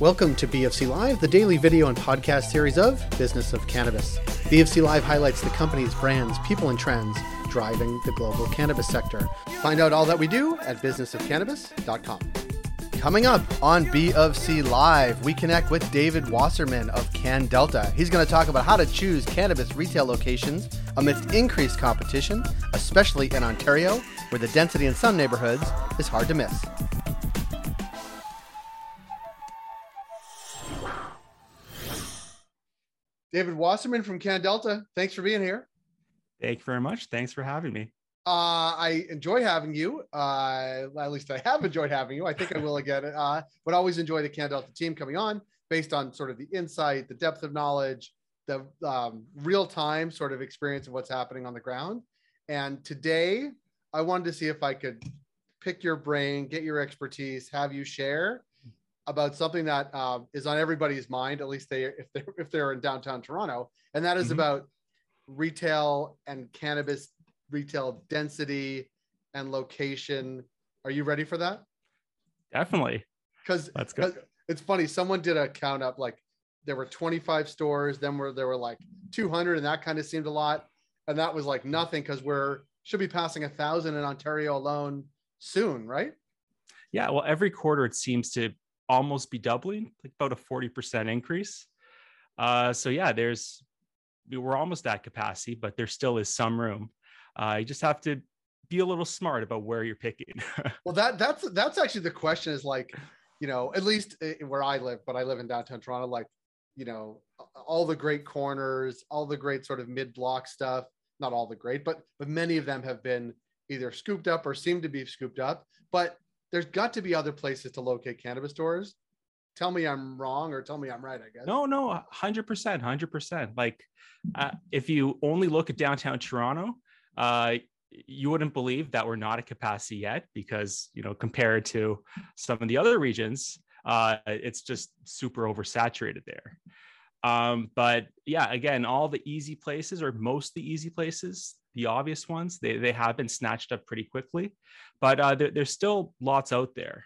Welcome to BFC Live, the daily video and podcast series of Business of Cannabis. BFC Live highlights the companies, brands, people, and trends driving the global cannabis sector. Find out all that we do at businessofcannabis.com. Coming up on BFC Live, we connect with David Wasserman of CanDelta. He's going to talk about how to choose cannabis retail locations amidst increased competition, especially in Ontario, where the density in some neighborhoods is hard to miss. David Wasserman from CanDelta, thanks for being here. Thank you very much. Thanks for having me. Uh, I enjoy having you. Uh, at least I have enjoyed having you. I think I will again. Uh, but always enjoy the CanDelta team coming on based on sort of the insight, the depth of knowledge, the um, real time sort of experience of what's happening on the ground. And today, I wanted to see if I could pick your brain, get your expertise, have you share about something that uh, is on everybody's mind, at least they if they if they're in downtown Toronto, and that is mm-hmm. about retail and cannabis retail density and location. Are you ready for that? Definitely. Because that's good. It's funny. Someone did a count up like there were 25 stores, then were there were like 200, and that kind of seemed a lot. And that was like nothing because we're should be passing a thousand in Ontario alone soon, right? Yeah. Well, every quarter it seems to almost be doubling, like about a 40% increase. Uh, so yeah, there's we're almost at capacity, but there still is some room. Uh, you just have to be a little smart about where you're picking. well, that that's that's actually the question is like, you know, at least where I live, but I live in downtown Toronto, like, you know, all the great corners, all the great sort of mid block stuff. Not all the great, but but many of them have been either scooped up or seem to be scooped up. But there's got to be other places to locate cannabis stores. Tell me I'm wrong or tell me I'm right, I guess. No, no, 100%, 100%. Like uh, if you only look at downtown Toronto, uh, you wouldn't believe that we're not at capacity yet because, you know, compared to some of the other regions, uh, it's just super oversaturated there. Um, but yeah, again, all the easy places or most the easy places, the obvious ones, they, they have been snatched up pretty quickly, but uh, there, there's still lots out there.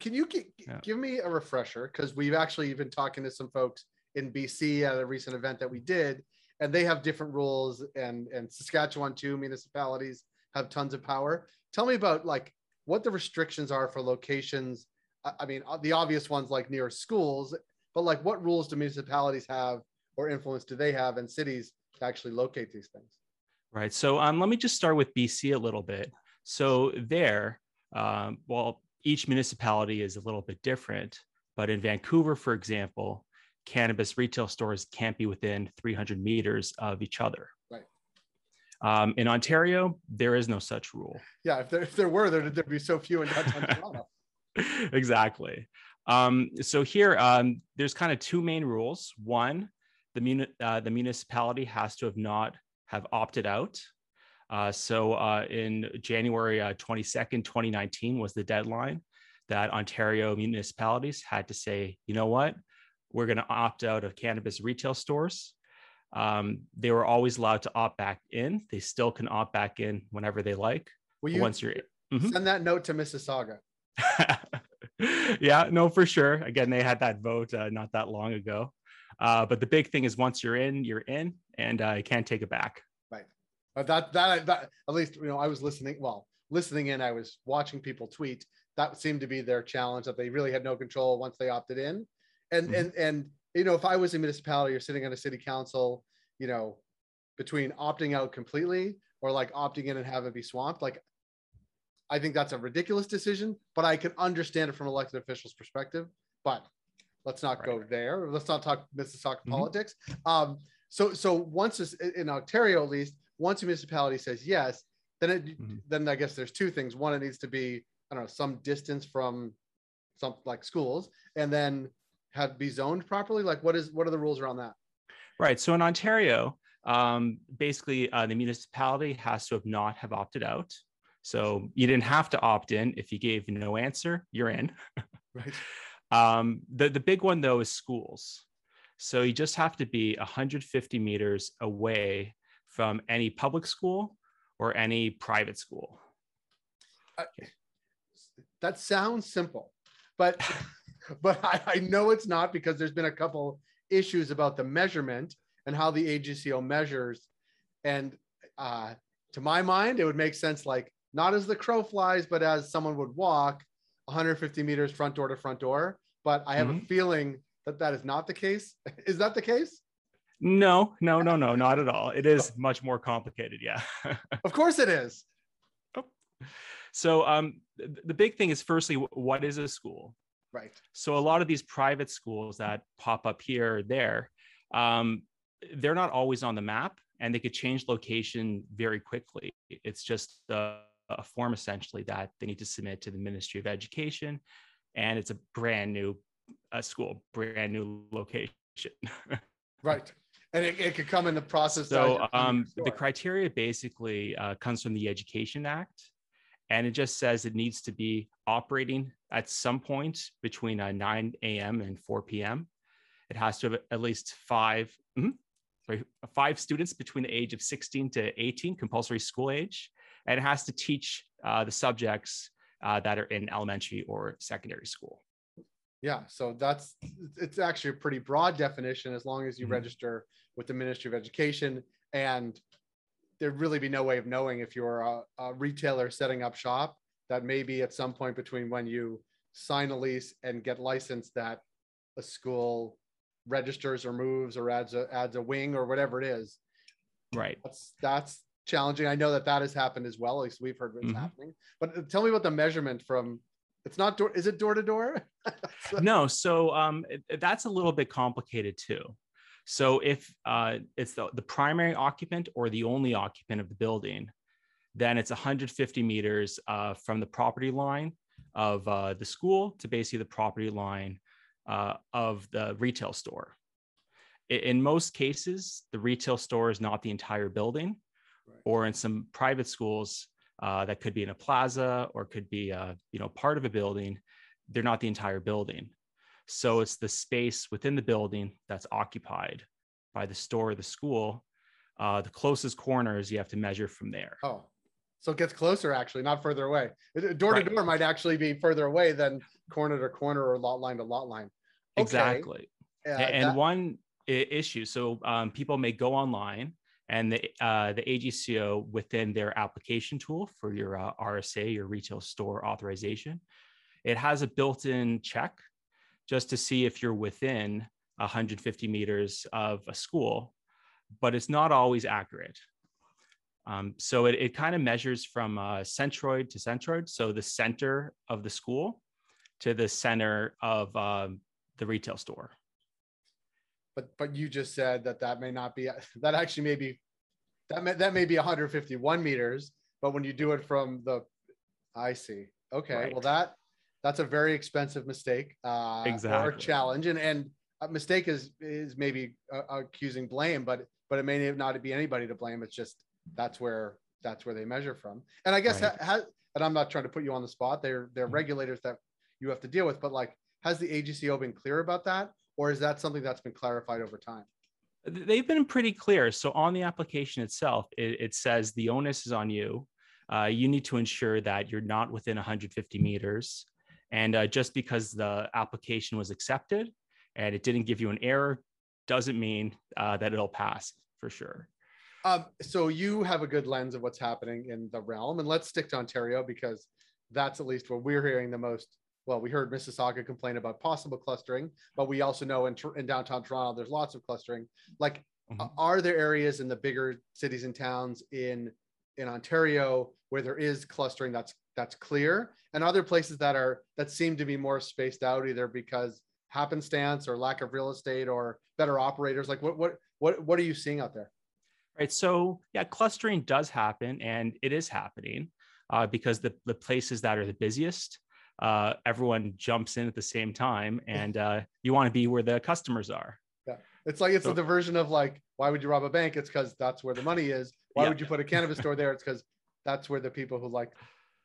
Can you g- yeah. give me a refresher? Because we've actually been talking to some folks in BC at a recent event that we did, and they have different rules, and and Saskatchewan too. Municipalities have tons of power. Tell me about like what the restrictions are for locations. I, I mean, uh, the obvious ones like near schools, but like what rules do municipalities have or influence do they have in cities to actually locate these things? Right. So um, let me just start with BC a little bit. So there, um, well, each municipality is a little bit different, but in Vancouver, for example, cannabis retail stores can't be within 300 meters of each other. Right. Um, in Ontario, there is no such rule. Yeah, if there, if there were, there'd, there'd be so few in downtown Toronto. exactly. Um, so here, um, there's kind of two main rules. One, the, muni- uh, the municipality has to have not have opted out. Uh, so uh, in January uh, 22nd, 2019 was the deadline that Ontario municipalities had to say, you know what, we're going to opt out of cannabis retail stores. Um, they were always allowed to opt back in. They still can opt back in whenever they like. Will you once you're mm-hmm. send that note to Mississauga? yeah, no, for sure. Again, they had that vote uh, not that long ago. Uh, but the big thing is once you're in, you're in, and uh, you can't take it back. Right. But that, that that at least you know I was listening. Well, listening in, I was watching people tweet. That seemed to be their challenge that they really had no control once they opted in, and mm-hmm. and and you know if I was a municipality or sitting on a city council, you know, between opting out completely or like opting in and have it be swamped, like I think that's a ridiculous decision, but I can understand it from elected officials' perspective. But let's not right. go there. Let's not talk Mississauga mm-hmm. politics. Um, so, so once this, in Ontario, at least, once a municipality says yes, then it, mm-hmm. then I guess there's two things. One, it needs to be I don't know some distance from some like schools, and then have be zoned properly. Like, what is what are the rules around that? Right. So in Ontario, um, basically, uh, the municipality has to have not have opted out. So you didn't have to opt in. If you gave no answer, you're in. right. Um, the, the big one though is schools. So you just have to be 150 meters away from any public school or any private school. Uh, that sounds simple, but but I, I know it's not because there's been a couple issues about the measurement and how the AGCO measures. And uh, to my mind, it would make sense like not as the crow flies, but as someone would walk 150 meters front door to front door. But I have mm-hmm. a feeling that that is not the case. is that the case? No, no, no, no, not at all. It is much more complicated. Yeah. of course it is. Oh. So um, the big thing is firstly, what is a school? Right. So a lot of these private schools that pop up here or there, um, they're not always on the map and they could change location very quickly. It's just a, a form essentially that they need to submit to the Ministry of Education, and it's a brand new a school, brand new location. right. And it, it could come in the process. So um, the criteria basically uh, comes from the Education Act, and it just says it needs to be operating at some point between uh, 9 a.m. and 4 p.m. It has to have at least 5 mm-hmm, sorry, five students between the age of 16 to 18, compulsory school age, and it has to teach uh, the subjects uh, that are in elementary or secondary school. Yeah, so that's it's actually a pretty broad definition as long as you mm-hmm. register with the Ministry of Education, and there'd really be no way of knowing if you're a, a retailer setting up shop. That maybe at some point between when you sign a lease and get licensed, that a school registers or moves or adds a adds a wing or whatever it is. Right. That's that's challenging. I know that that has happened as well. At least we've heard it's mm-hmm. happening. But uh, tell me about the measurement from. It's not door. Is it door to door? No. So um, it, that's a little bit complicated too. So if uh, it's the, the primary occupant or the only occupant of the building, then it's 150 meters uh, from the property line of uh, the school to basically the property line uh, of the retail store. In most cases, the retail store is not the entire building, right. or in some private schools, uh, that could be in a plaza or could be a, uh, you know part of a building. They're not the entire building, so it's the space within the building that's occupied by the store or the school. Uh, the closest corners you have to measure from there. Oh, so it gets closer actually, not further away. Door to door might actually be further away than corner to corner or lot line to lot line. Okay. Exactly. Uh, and that... one issue, so um, people may go online and the uh, the AGCO within their application tool for your uh, RSA, your retail store authorization, it has a built-in check just to see if you're within 150 meters of a school, but it's not always accurate. Um, so it, it kind of measures from uh, centroid to centroid, so the center of the school to the center of um, the retail store. But but you just said that that may not be that actually may be that may, that may be 151 meters, but when you do it from the, I see. Okay, right. well that that's a very expensive mistake uh, exactly. or challenge, and and a mistake is is maybe uh, accusing blame, but but it may not be anybody to blame. It's just that's where that's where they measure from. And I guess right. ha, ha, and I'm not trying to put you on the spot. They're they're mm-hmm. regulators that you have to deal with, but like has the AGCO been clear about that, or is that something that's been clarified over time? They've been pretty clear. So on the application itself, it, it says the onus is on you. Uh, you need to ensure that you're not within 150 meters. And uh, just because the application was accepted and it didn't give you an error, doesn't mean uh, that it'll pass for sure. Um, so you have a good lens of what's happening in the realm, and let's stick to Ontario because that's at least what we're hearing the most well, we heard Mississauga complain about possible clustering, but we also know in, in downtown Toronto, there's lots of clustering. Like, mm-hmm. are there areas in the bigger cities and towns in in Ontario where there is clustering that's that's clear, and other places that are that seem to be more spaced out, either because happenstance or lack of real estate or better operators? Like, what what what what are you seeing out there? Right. So yeah, clustering does happen, and it is happening uh, because the the places that are the busiest uh, everyone jumps in at the same time and uh, you want to be where the customers are. Yeah. It's like it's so, a diversion of like why would you rob a bank? It's because that's where the money is. Why yeah. would you put a cannabis store there? It's because that's where the people who like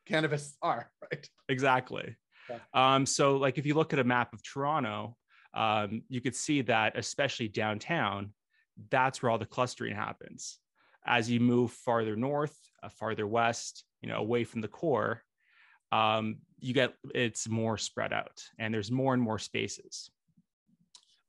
cannabis are right? Exactly. Yeah. um, so like if you look at a map of toronto um, you could see that especially downtown that's where all the clustering happens. As you move farther north uh, farther west you know away from the core um, you get it's more spread out and there's more and more spaces.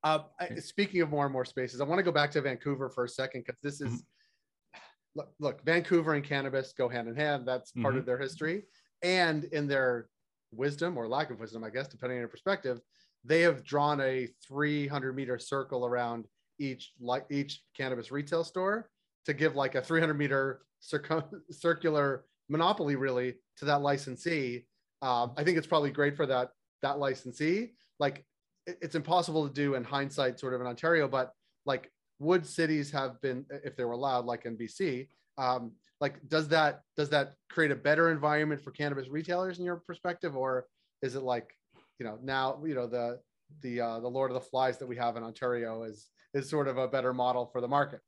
Uh, I, speaking of more and more spaces, I want to go back to Vancouver for a second because this is mm-hmm. look, look, Vancouver and cannabis go hand in hand. That's part mm-hmm. of their history, and in their wisdom or lack of wisdom, I guess, depending on your perspective, they have drawn a 300 meter circle around each like each cannabis retail store to give like a 300 meter circum- circular monopoly really to that licensee. Um, I think it's probably great for that that licensee. Like it, it's impossible to do in hindsight, sort of in Ontario, but like would cities have been if they were allowed, like in BC? Um, like does that does that create a better environment for cannabis retailers in your perspective, or is it like you know now you know the the uh, the Lord of the Flies that we have in Ontario is is sort of a better model for the market?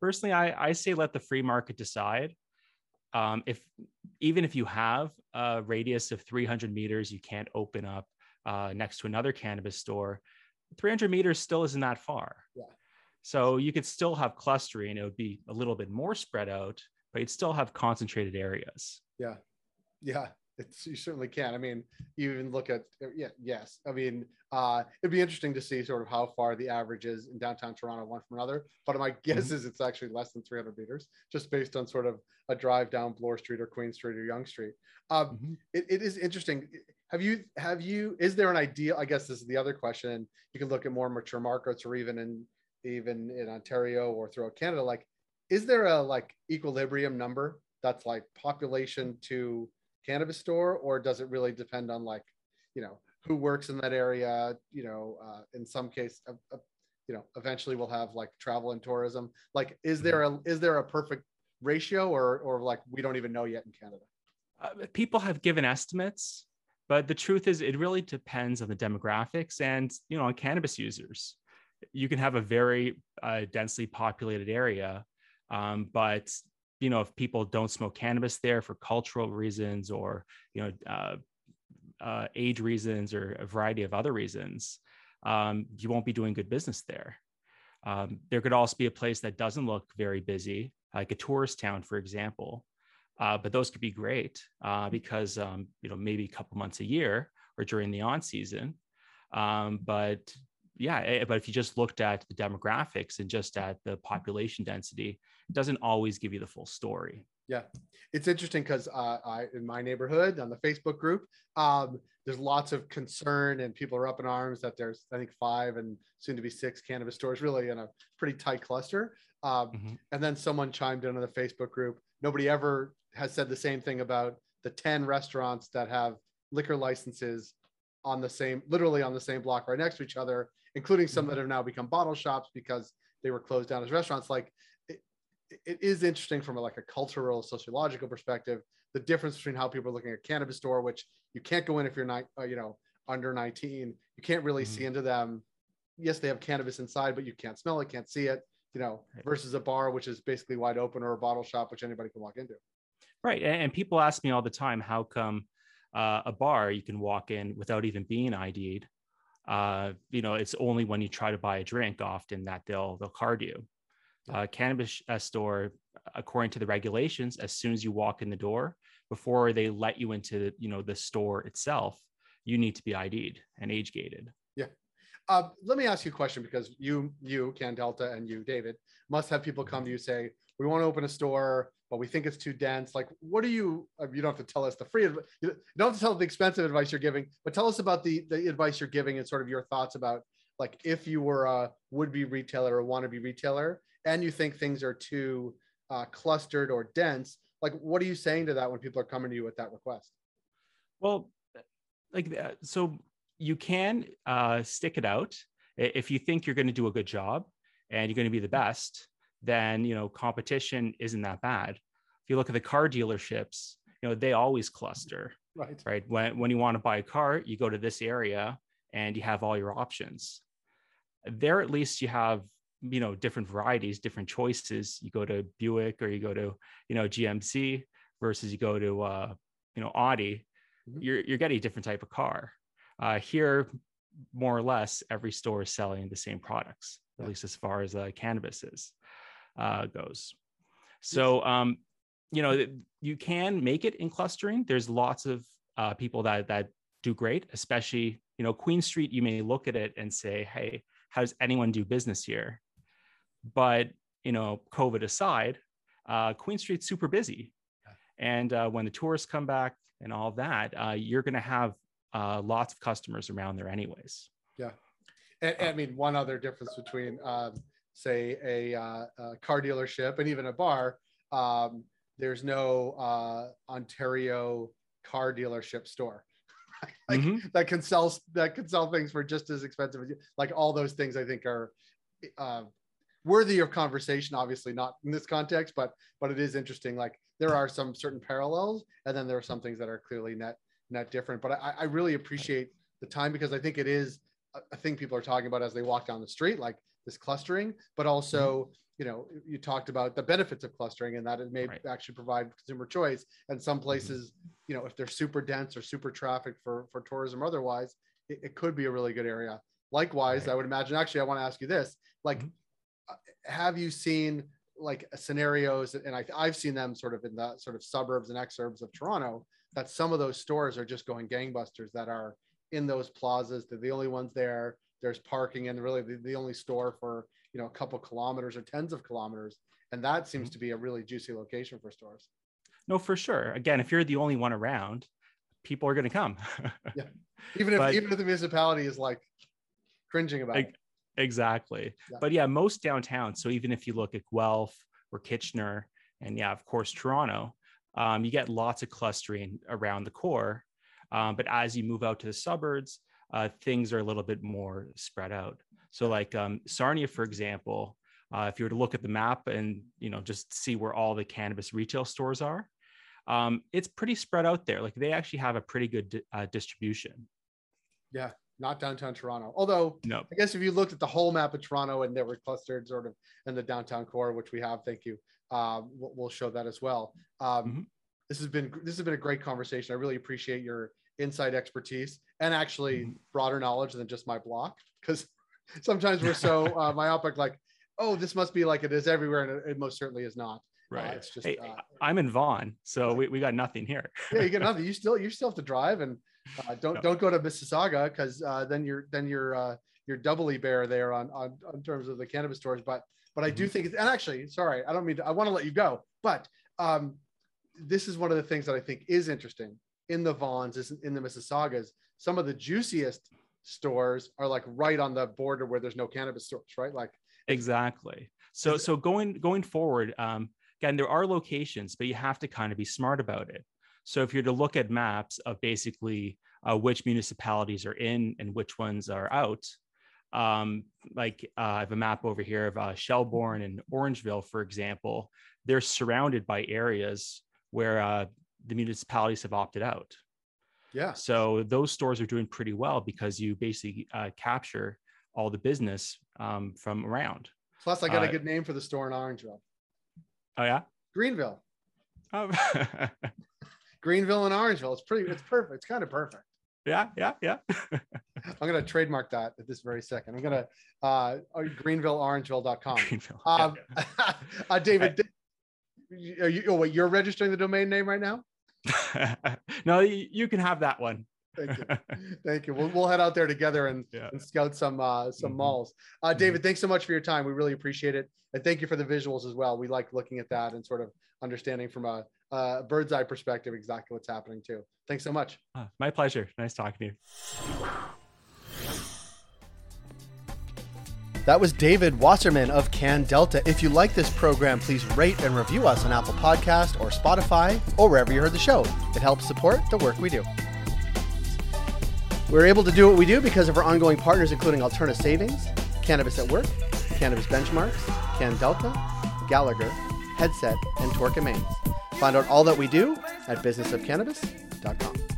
Personally, I, I say let the free market decide. Um, if even if you have a radius of 300 meters, you can't open up uh, next to another cannabis store. 300 meters still isn't that far. Yeah. So you could still have clustering. It would be a little bit more spread out, but you'd still have concentrated areas. Yeah. Yeah. It's, you certainly can. I mean, you even look at yeah, yes. I mean, uh, it'd be interesting to see sort of how far the average is in downtown Toronto, one from another. But my guess mm-hmm. is it's actually less than 300 meters, just based on sort of a drive down Bloor Street or Queen Street or Yonge Street. Um, mm-hmm. it, it is interesting. Have you have you? Is there an ideal? I guess this is the other question. You can look at more mature markets, or even in even in Ontario or throughout Canada. Like, is there a like equilibrium number that's like population to cannabis store, or does it really depend on like, you know, who works in that area? You know, uh, in some case, uh, uh, you know, eventually we'll have like travel and tourism. Like, is there a is there a perfect ratio, or or like we don't even know yet in Canada? Uh, people have given estimates, but the truth is, it really depends on the demographics and you know on cannabis users. You can have a very uh, densely populated area, um, but you know if people don't smoke cannabis there for cultural reasons or you know uh, uh, age reasons or a variety of other reasons um, you won't be doing good business there. Um, there could also be a place that doesn't look very busy like a tourist town for example. Uh, but those could be great uh, because um, you know maybe a couple months a year or during the on season. Um, but yeah, eh, but if you just looked at the demographics and just at the population density, it doesn't always give you the full story. Yeah, it's interesting because uh, I in my neighborhood on the Facebook group, um, there's lots of concern and people are up in arms that there's I think five and soon to be six cannabis stores really in a pretty tight cluster. Um, mm-hmm. And then someone chimed in on the Facebook group. Nobody ever has said the same thing about the ten restaurants that have liquor licenses on the same, literally on the same block right next to each other, including some mm-hmm. that have now become bottle shops because they were closed down as restaurants. Like it, is interesting from a, like a cultural, sociological perspective, the difference between how people are looking at cannabis store, which you can't go in if you're not, uh, you know, under 19. You can't really mm-hmm. see into them. Yes, they have cannabis inside, but you can't smell it, can't see it. You know, right. versus a bar which is basically wide open or a bottle shop which anybody can walk into. Right, and people ask me all the time, how come uh, a bar you can walk in without even being ID'd? uh, you know, it's only when you try to buy a drink often that they'll they'll card you. Uh, cannabis store, according to the regulations, as soon as you walk in the door, before they let you into you know the store itself, you need to be ID'd and age gated. Yeah. Uh, let me ask you a question because you, you, CanDelta and you, David, must have people come to you say, "We want to open a store but we think it's too dense. Like, what do you? Uh, you don't have to tell us the free. You don't have to tell the expensive advice you're giving, but tell us about the the advice you're giving and sort of your thoughts about like if you were a would-be retailer or want-to-be retailer, and you think things are too uh, clustered or dense. Like, what are you saying to that when people are coming to you with that request? Well, like uh, so, you can uh, stick it out if you think you're going to do a good job and you're going to be the best then you know competition isn't that bad. If you look at the car dealerships, you know they always cluster. Right. Right. When when you want to buy a car, you go to this area and you have all your options. There at least you have you know different varieties, different choices. You go to Buick or you go to you know GMC versus you go to uh, you know Audi. Mm-hmm. You're you're getting a different type of car. Uh, here, more or less, every store is selling the same products, at least as far as uh, cannabis is uh, goes. So, um, you know, you can make it in clustering. There's lots of uh, people that that do great, especially you know Queen Street. You may look at it and say, "Hey, how does anyone do business here?" But you know, COVID aside, uh, Queen Street's super busy, and uh, when the tourists come back and all that, uh, you're going to have uh, lots of customers around there, anyways. Yeah, and, and I mean, one other difference between, um, say, a, uh, a, car dealership and even a bar. Um, there's no uh, Ontario car dealership store like mm-hmm. that can sell that can sell things for just as expensive as you. Like all those things, I think are uh, worthy of conversation. Obviously, not in this context, but but it is interesting. Like there are some certain parallels, and then there are some things that are clearly net net different. But I, I really appreciate the time because I think it is a thing people are talking about as they walk down the street, like this clustering, but also. Mm-hmm you know you talked about the benefits of clustering and that it may right. actually provide consumer choice and some mm-hmm. places you know if they're super dense or super traffic for for tourism or otherwise it, it could be a really good area likewise right. i would imagine actually i want to ask you this like mm-hmm. Uh, have you seen like scenarios and I, i've seen them sort of in the sort of suburbs and exurbs of toronto that some of those stores are just going gangbusters that are in those plazas they're the only ones there there's parking and really the, the only store for you know a couple kilometers or tens of kilometers and that seems mm-hmm. to be a really juicy location for stores no for sure. Again if you're the only one around people are going to come. Yeah. Even if but, even if the municipality is like cringing about it. exactly. Yeah. but yeah most downtown so even if you look at guelph or kitchener and yeah of course toronto um, you get lots of clustering around the core. Um, but as you move out to the suburbs uh, things are a little bit more spread out. So like um, Sarnia, for example, uh, if you were to look at the map and you know just see where all the cannabis retail stores are, um, it's pretty spread out there. Like they actually have a pretty good di- uh, distribution. Yeah, not downtown Toronto. Although, no, I guess if you looked at the whole map of Toronto and they were clustered sort of in the downtown core, which we have, thank you. Um, we'll, show that as well. Um, mm-hmm. This has been this has been a great conversation. I really appreciate your inside expertise and actually mm-hmm. broader knowledge than just my block because sometimes we're so uh, myopic, like, oh, this must be like it is everywhere, and it most certainly is not. Uh, right. Uh, it's just. Hey, uh, I'm in Vaughan, so we, we got nothing here. yeah, you get nothing. You still you still have to drive, and uh, don't no. don't go to Mississauga because uh, then you're then you're you're doubly bare there on, on on terms of the cannabis stores. But but I do mm-hmm. think, it's, and actually, sorry, I don't mean to, I want to let you go, but um, this is one of the things that I think is interesting in the Vaughns, is in the Mississaugas. Some of the juiciest stores are like right on the border where there's no cannabis stores, right? Like exactly. So so going going forward, um, again, there are locations, but you have to kind of be smart about it. So if you're to look at maps of basically uh, which municipalities are in and which ones are out, um, like uh, I have a map over here of uh, Shelburne and Orangeville, for example. They're surrounded by areas where uh, the municipalities have opted out. Yeah. So those stores are doing pretty well because you basically uh, capture all the business um, from around. Plus, I got uh, a good name for the store in Orangeville. Oh yeah, Greenville. Oh. Greenville and Orangeville. It's pretty. It's perfect. It's kind of perfect. Yeah, yeah, yeah. I'm gonna trademark that at this very second. I'm gonna uh, greenvilleorangeville.com. Greenville. Um, yeah. uh, David, are you, oh, wait, you're registering the domain name right now? no, you can have that one. Thank you. Thank you. We'll, we'll head out there together and, yeah. and scout some uh, some mm-hmm. malls. Uh, mm-hmm. David, mm-hmm. thanks so much for your time. We really appreciate it, and thank you for the visuals as well. We like looking at that and sort of understanding from a, a bird's eye perspective exactly what's happening too. Thanks so much. Uh, my pleasure. Nice talking to you. That was David Wasserman of CanDelta. If you like this program, please rate and review us on Apple Podcast or Spotify or wherever you heard the show. It helps support the work we do. We're able to do what we do because of our ongoing partners, including Alterna Savings, Cannabis at Work, Cannabis Benchmarks, CanDelta, Gallagher, Headset, and Torkin Manes. Find out all that we do at businessofcannabis.com.